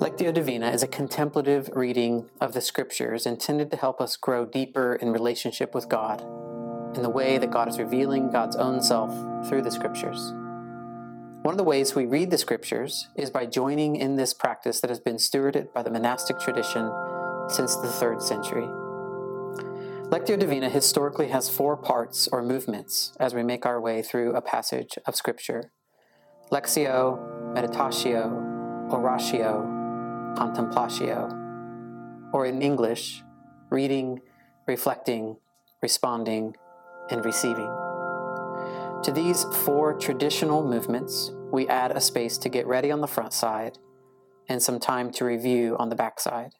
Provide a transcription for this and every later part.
Lectio Divina is a contemplative reading of the scriptures intended to help us grow deeper in relationship with God in the way that God is revealing God's own self through the scriptures. One of the ways we read the scriptures is by joining in this practice that has been stewarded by the monastic tradition since the third century. Lectio Divina historically has four parts or movements as we make our way through a passage of Scripture Lectio, Meditatio, Oratio, Contemplatio, or in English, reading, reflecting, responding, and receiving. To these four traditional movements, we add a space to get ready on the front side and some time to review on the back side.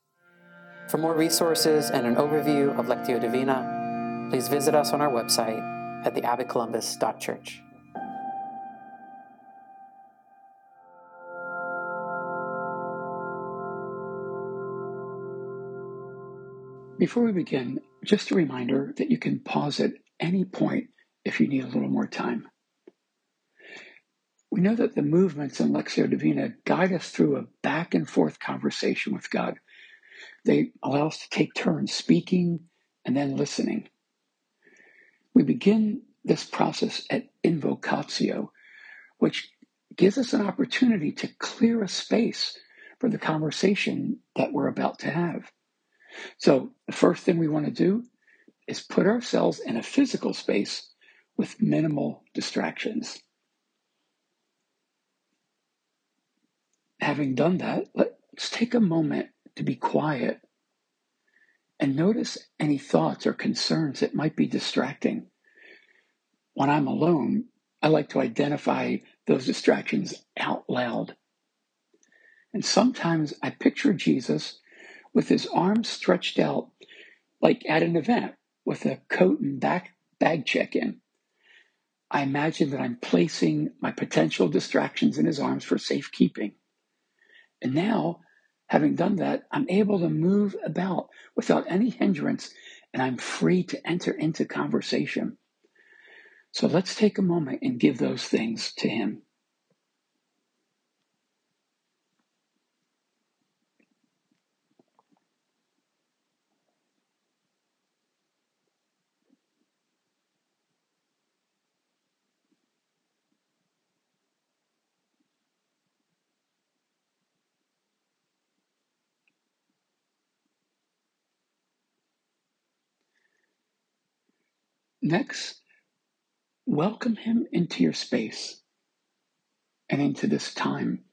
For more resources and an overview of Lectio Divina, please visit us on our website at theabbeycolumbus.church. Before we begin, just a reminder that you can pause at any point if you need a little more time. We know that the movements in Lectio Divina guide us through a back and forth conversation with God. They allow us to take turns speaking and then listening. We begin this process at invocatio, which gives us an opportunity to clear a space for the conversation that we're about to have. So, the first thing we want to do is put ourselves in a physical space with minimal distractions. Having done that, let's take a moment to be quiet and notice any thoughts or concerns that might be distracting. When I'm alone, I like to identify those distractions out loud. And sometimes I picture Jesus with his arms stretched out, like at an event with a coat and back bag check in. I imagine that I'm placing my potential distractions in his arms for safekeeping. And now, having done that, I'm able to move about without any hindrance and I'm free to enter into conversation. So let's take a moment and give those things to him. Next, welcome him into your space and into this time.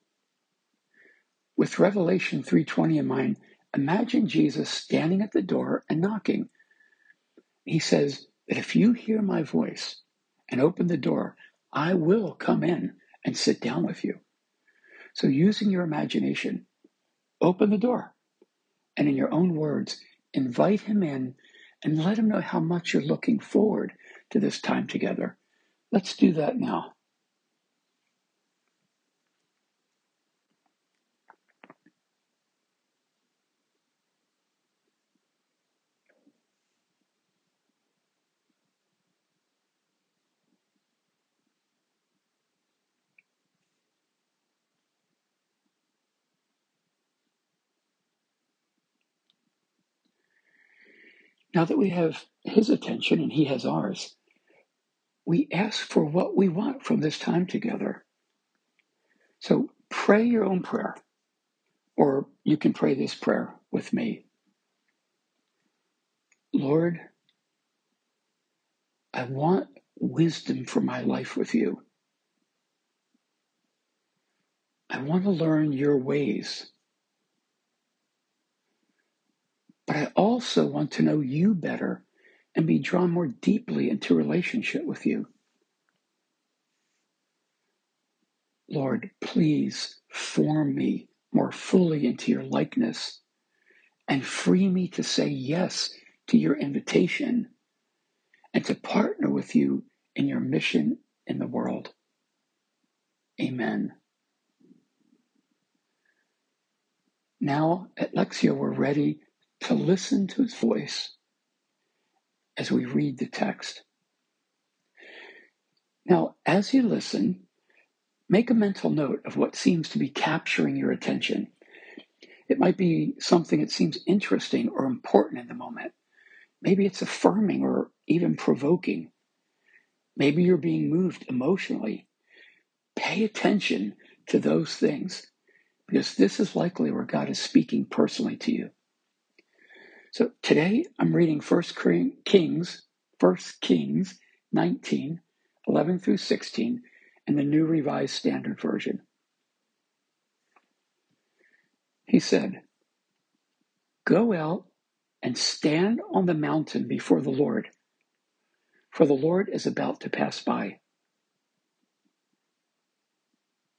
With Revelation 3:20 in mind, imagine Jesus standing at the door and knocking. He says that if you hear my voice and open the door, I will come in and sit down with you. So using your imagination, open the door and in your own words, invite him in and let him know how much you're looking forward to this time together. Let's do that now. Now that we have his attention and he has ours, we ask for what we want from this time together. So pray your own prayer, or you can pray this prayer with me. Lord, I want wisdom for my life with you. I want to learn your ways. But I also want to know you better and be drawn more deeply into relationship with you. Lord, please form me more fully into your likeness and free me to say yes to your invitation and to partner with you in your mission in the world. Amen. Now at Lectio, we're ready to listen to his voice as we read the text. Now, as you listen, make a mental note of what seems to be capturing your attention. It might be something that seems interesting or important in the moment. Maybe it's affirming or even provoking. Maybe you're being moved emotionally. Pay attention to those things because this is likely where God is speaking personally to you. So today I'm reading 1 Kings, 1 Kings 19, 11 through 16 in the New Revised Standard Version. He said, Go out and stand on the mountain before the Lord, for the Lord is about to pass by.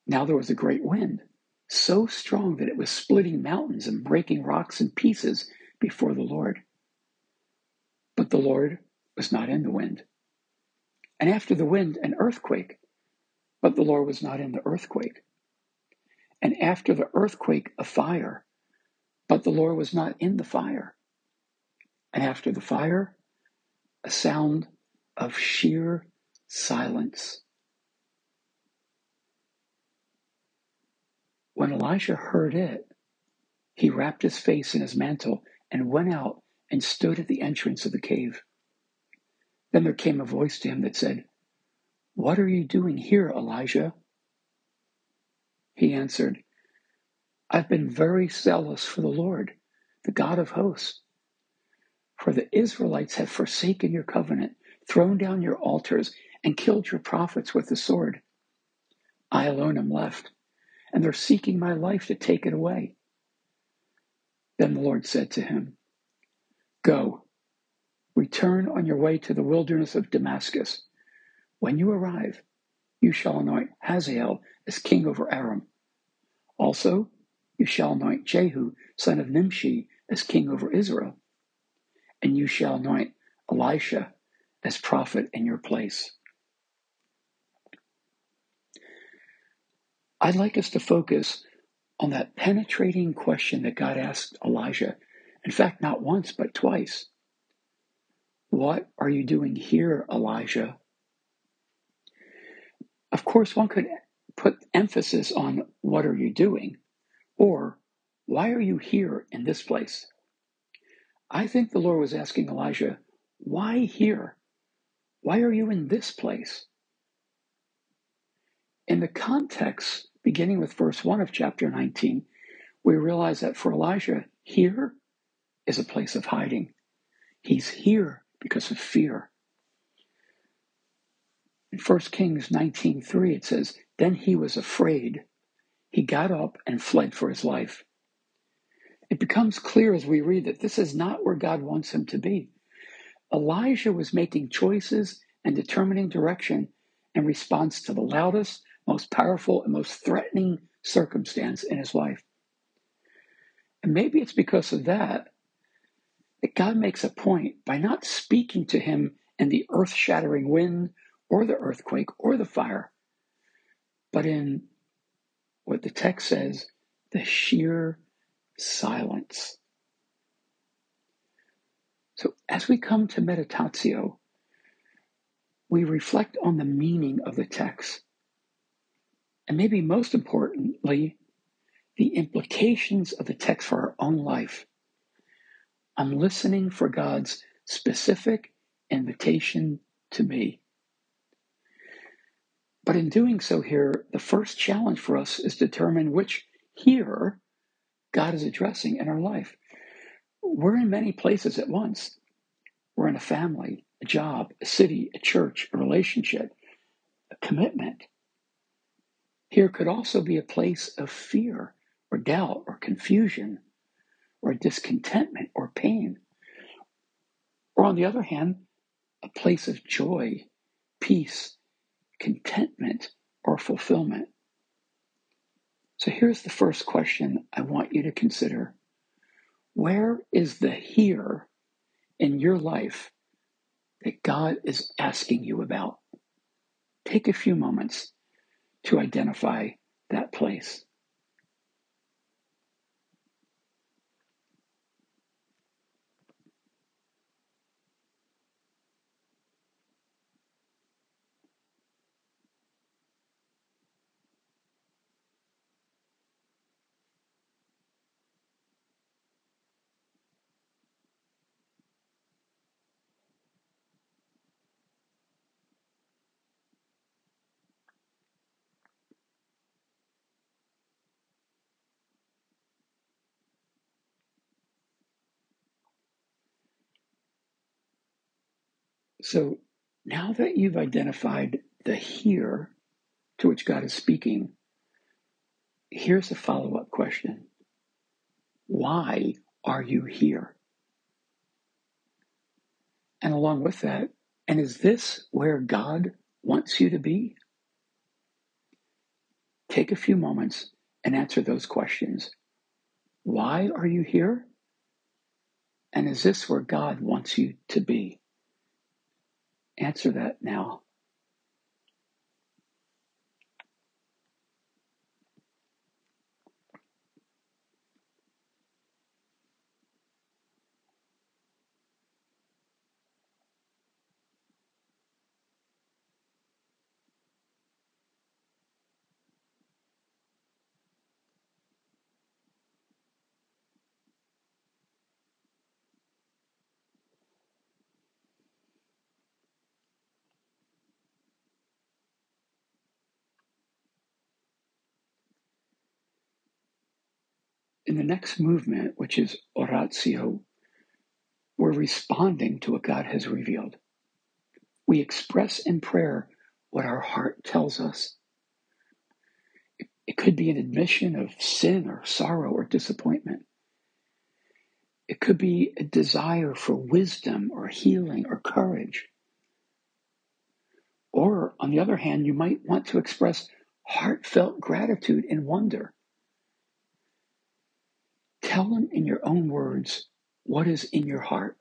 Now there was a great wind, so strong that it was splitting mountains and breaking rocks in pieces before the Lord. But the Lord was not in the wind. And after the wind, an earthquake, but the Lord was not in the earthquake. And after the earthquake, a fire, but the Lord was not in the fire. And after the fire, a sound of sheer silence. When Elijah heard it, he wrapped his face in his mantle and went out and stood at the entrance of the cave. Then there came a voice to him that said, What are you doing here, Elijah? He answered, I've been very zealous for the Lord, the God of hosts. For the Israelites have forsaken your covenant, thrown down your altars, and killed your prophets with the sword. I alone am left, and they're seeking my life to take it away. Then the Lord said to him, Go, return on your way to the wilderness of Damascus. When you arrive, you shall anoint Hazael as king over Aram. Also, you shall anoint Jehu, son of Nimshi, as king over Israel and you shall anoint Elisha as prophet in your place. I'd like us to focus on that penetrating question that God asked Elijah. In fact, not once, but twice. What are you doing here, Elijah? Of course, one could put emphasis on what are you doing, or why are you here in this place? I think the Lord was asking Elijah, Why here? Why are you in this place? In the context, beginning with verse 1 of chapter 19, we realize that for Elijah, here is a place of hiding. He's here because of fear. In 1 Kings 19:3 it says, "Then he was afraid. He got up and fled for his life." It becomes clear as we read that this is not where God wants him to be. Elijah was making choices and determining direction in response to the loudest, most powerful, and most threatening circumstance in his life. And maybe it's because of that that God makes a point by not speaking to him in the earth shattering wind or the earthquake or the fire, but in what the text says, the sheer silence. So as we come to meditatio, we reflect on the meaning of the text. And maybe most importantly, the implications of the text for our own life. I'm listening for God's specific invitation to me. But in doing so here, the first challenge for us is determine which here God is addressing in our life. We're in many places at once. We're in a family, a job, a city, a church, a relationship, a commitment. Here could also be a place of fear or doubt or confusion or discontentment or pain. Or on the other hand, a place of joy, peace, contentment, or fulfillment. So here's the first question I want you to consider Where is the here in your life that God is asking you about? Take a few moments to identify that place. So now that you've identified the here to which God is speaking, here's a follow up question Why are you here? And along with that, and is this where God wants you to be? Take a few moments and answer those questions. Why are you here? And is this where God wants you to be? Answer that now. In the next movement, which is oratio, we're responding to what God has revealed. We express in prayer what our heart tells us. It could be an admission of sin or sorrow or disappointment. It could be a desire for wisdom or healing or courage. Or, on the other hand, you might want to express heartfelt gratitude and wonder. Tell them in your own words what is in your heart.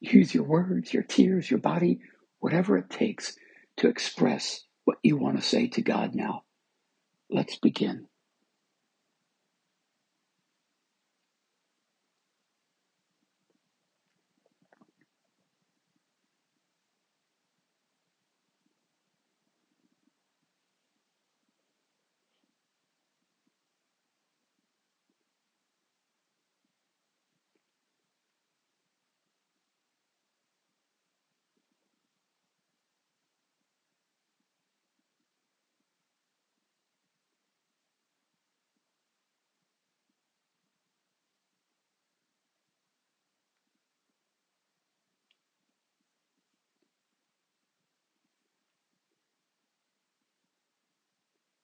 Use your words, your tears, your body, whatever it takes to express what you want to say to God now. Let's begin.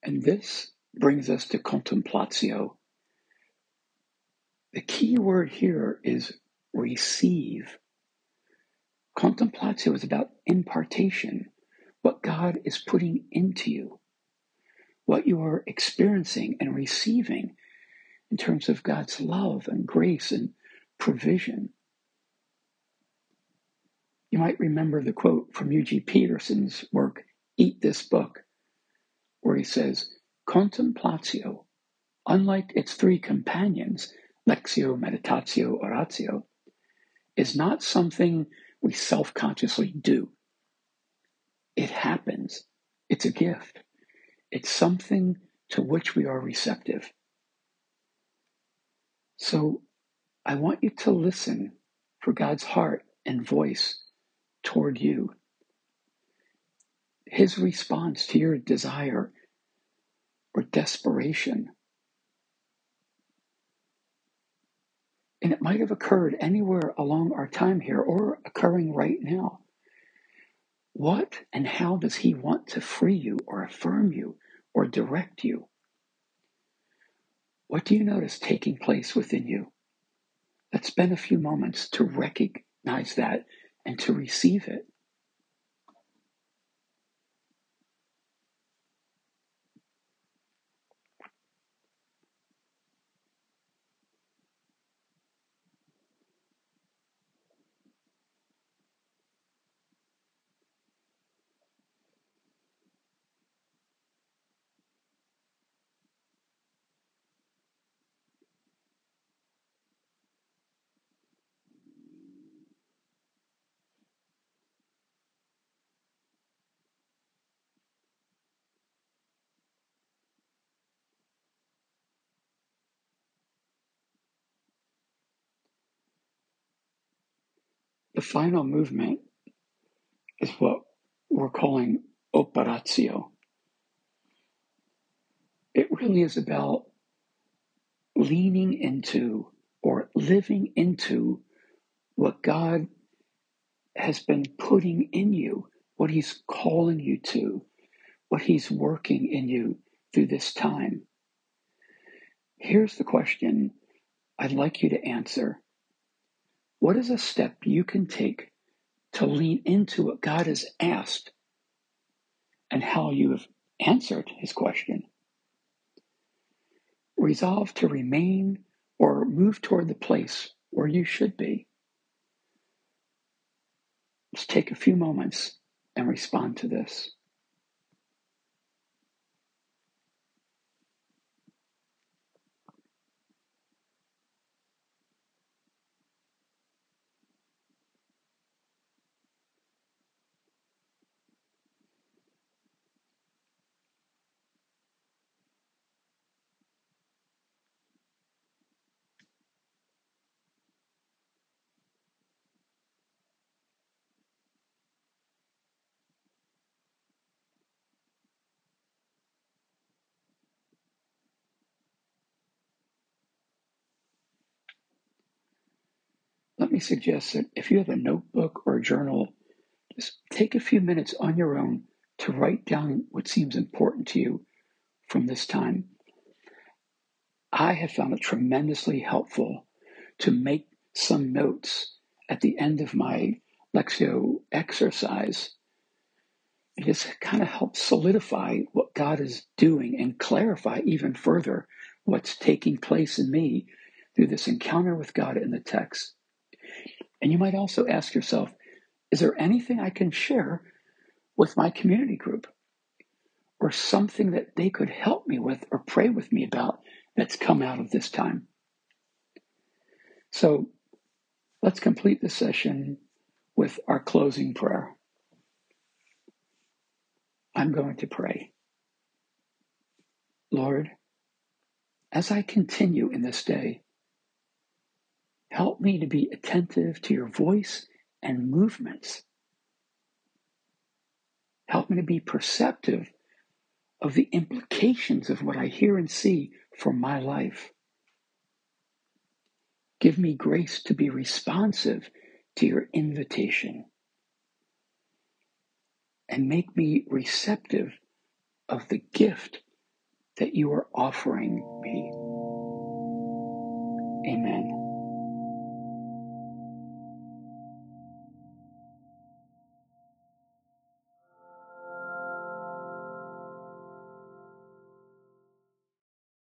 And this brings us to contemplatio. The key word here is receive. Contemplatio is about impartation, what God is putting into you, what you are experiencing and receiving in terms of God's love and grace and provision. You might remember the quote from Eugene Peterson's work, Eat This Book, where he says, Contemplatio, unlike its three companions, lectio, Meditatio, Oratio, is not something we self consciously do. It happens. It's a gift. It's something to which we are receptive. So I want you to listen for God's heart and voice toward you. His response to your desire or desperation. And it might have occurred anywhere along our time here or occurring right now. What and how does He want to free you or affirm you or direct you? What do you notice taking place within you? Let's spend a few moments to recognize that and to receive it. The final movement is what we're calling operatio. It really is about leaning into or living into what God has been putting in you, what He's calling you to, what He's working in you through this time. Here's the question I'd like you to answer What is a step you can take to lean into what God has asked and how you have answered His question? Resolve to remain or move toward the place where you should be. Just take a few moments and respond to this. Suggest that if you have a notebook or a journal, just take a few minutes on your own to write down what seems important to you from this time. I have found it tremendously helpful to make some notes at the end of my Lectio exercise. It just kind of helps solidify what God is doing and clarify even further what's taking place in me through this encounter with God in the text. And you might also ask yourself, is there anything I can share with my community group? Or something that they could help me with or pray with me about that's come out of this time? So let's complete the session with our closing prayer. I'm going to pray. Lord, as I continue in this day, Help me to be attentive to your voice and movements. Help me to be perceptive of the implications of what I hear and see for my life. Give me grace to be responsive to your invitation. And make me receptive of the gift that you are offering me. Amen.